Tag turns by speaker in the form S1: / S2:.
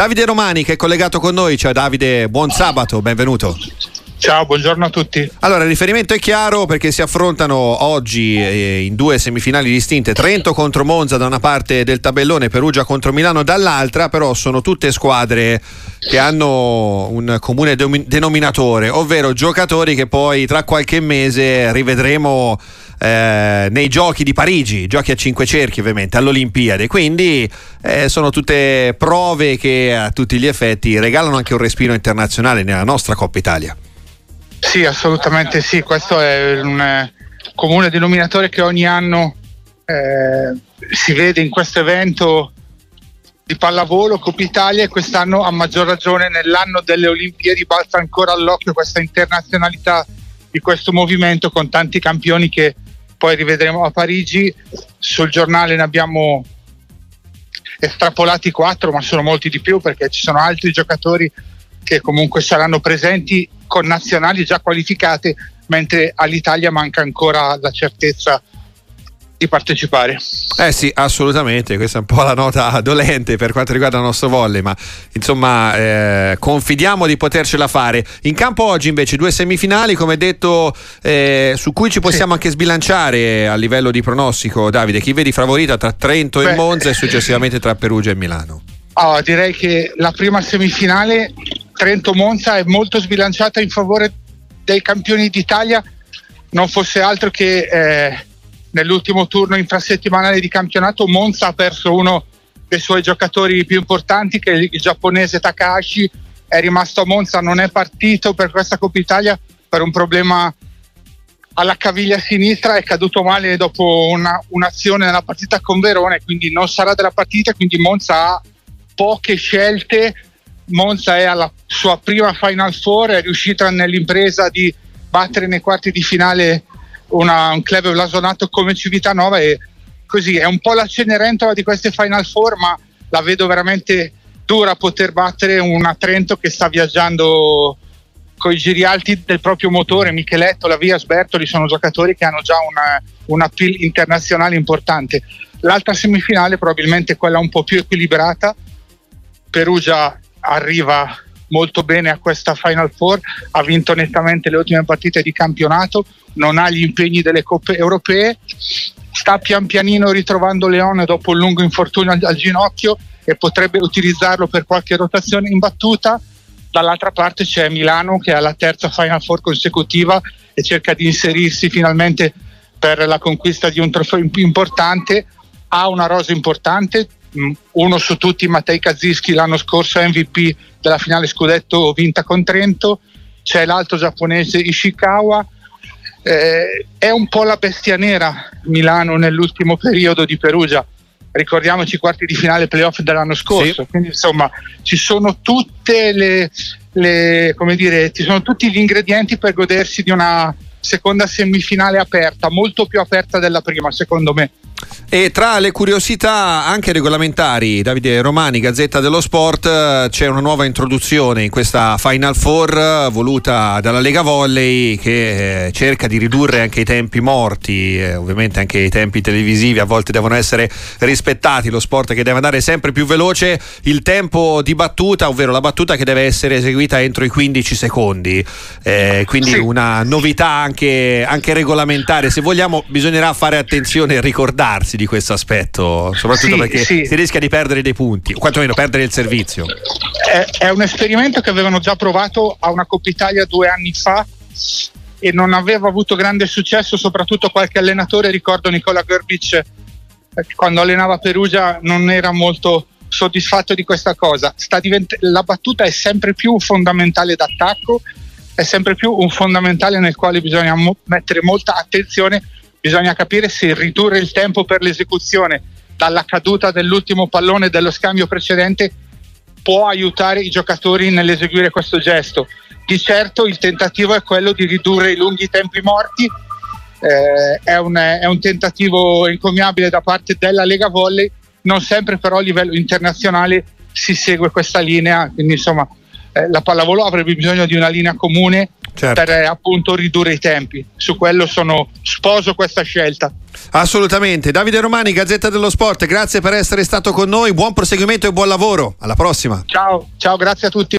S1: Davide Romani che è collegato con noi. Ciao Davide, buon sabato, benvenuto.
S2: Ciao, buongiorno a tutti.
S1: Allora, il riferimento è chiaro perché si affrontano oggi eh, in due semifinali distinte, Trento contro Monza da una parte del tabellone, Perugia contro Milano dall'altra, però sono tutte squadre che hanno un comune denominatore, ovvero giocatori che poi tra qualche mese rivedremo eh, nei giochi di Parigi, giochi a cinque cerchi ovviamente, all'Olimpiade. Quindi eh, sono tutte prove che a tutti gli effetti regalano anche un respiro internazionale nella nostra Coppa Italia.
S2: Sì, assolutamente sì, questo è un eh, comune denominatore che ogni anno eh, si vede in questo evento di pallavolo Coppa Italia e quest'anno a maggior ragione nell'anno delle Olimpiadi balza ancora all'occhio questa internazionalità di questo movimento con tanti campioni che poi rivedremo a Parigi. Sul giornale ne abbiamo estrapolati quattro, ma sono molti di più perché ci sono altri giocatori che comunque saranno presenti con nazionali già qualificate, mentre all'Italia manca ancora la certezza di partecipare.
S1: Eh sì, assolutamente, questa è un po' la nota dolente per quanto riguarda il nostro volley, ma insomma eh, confidiamo di potercela fare. In campo oggi invece due semifinali, come detto, eh, su cui ci possiamo sì. anche sbilanciare a livello di pronostico, Davide, chi vedi favorita tra Trento Beh, e Monza e successivamente tra Perugia e Milano?
S2: Oh, direi che la prima semifinale Trento-Monza è molto sbilanciata in favore dei campioni d'Italia, non fosse altro che eh, nell'ultimo turno infrasettimanale di campionato Monza ha perso uno dei suoi giocatori più importanti che è il giapponese Takahashi, è rimasto a Monza, non è partito per questa Coppa Italia per un problema alla caviglia sinistra, è caduto male dopo una, un'azione nella partita con Verone, quindi non sarà della partita, quindi Monza ha poche scelte Monza è alla sua prima Final Four, è riuscita nell'impresa di battere nei quarti di finale una, un club blasonato come Civitanova e così è un po' la Cenerentola di queste Final Four, ma la vedo veramente dura poter battere una Trento che sta viaggiando con i giri alti del proprio motore. Micheletto, la Via Sbertoli sono giocatori che hanno già una, un appeal internazionale importante. L'altra semifinale probabilmente quella un po' più equilibrata. Perugia arriva molto bene a questa Final Four, ha vinto nettamente le ultime partite di campionato, non ha gli impegni delle coppe europee, sta pian pianino ritrovando Leone dopo un lungo infortunio al, al ginocchio e potrebbe utilizzarlo per qualche rotazione in battuta. Dall'altra parte c'è Milano che ha la terza Final Four consecutiva e cerca di inserirsi finalmente per la conquista di un trofeo importante. Ha una rosa importante, uno su tutti Mattei Kaziski l'anno scorso MVP della finale scudetto vinta con Trento, c'è l'altro giapponese Ishikawa, eh, è un po' la bestia nera Milano nell'ultimo periodo di Perugia, ricordiamoci i quarti di finale playoff dell'anno scorso, sì. quindi insomma ci sono tutte le, le come dire, ci sono tutti gli ingredienti per godersi di una seconda semifinale aperta, molto più aperta della prima secondo me.
S1: E tra le curiosità anche regolamentari, Davide Romani, Gazzetta dello Sport, c'è una nuova introduzione in questa Final Four voluta dalla Lega Volley che eh, cerca di ridurre anche i tempi morti, eh, ovviamente anche i tempi televisivi a volte devono essere rispettati, lo sport che deve andare sempre più veloce, il tempo di battuta, ovvero la battuta che deve essere eseguita entro i 15 secondi, eh, quindi sì. una novità anche, anche regolamentare, se vogliamo bisognerà fare attenzione e ricordare preoccuparsi di questo aspetto, soprattutto sì, perché sì. si rischia di perdere dei punti, o quantomeno perdere il servizio.
S2: È, è, un esperimento che avevano già provato a una Coppa Italia due anni fa e non aveva avuto grande successo, soprattutto qualche allenatore, ricordo Nicola Gerbic, eh, quando allenava Perugia non era molto soddisfatto di questa cosa. Divent- la battuta è sempre più fondamentale d'attacco, è sempre più un fondamentale nel quale bisogna mo- mettere molta attenzione bisogna capire se ridurre il tempo per l'esecuzione dalla caduta dell'ultimo pallone dello scambio precedente può aiutare i giocatori nell'eseguire questo gesto. Di certo il tentativo è quello di ridurre i lunghi tempi morti, eh, è, un, è, un, tentativo encomiabile da parte della Lega Volley, non sempre però a livello internazionale si segue questa linea, quindi insomma eh, la pallavolo avrebbe bisogno di una linea comune certo. per appunto ridurre i tempi. Su quello sono sposo questa scelta.
S1: Assolutamente. Davide Romani, Gazzetta dello Sport, grazie per essere stato con noi, buon proseguimento e buon lavoro. Alla prossima.
S2: Ciao, ciao, grazie a tutti.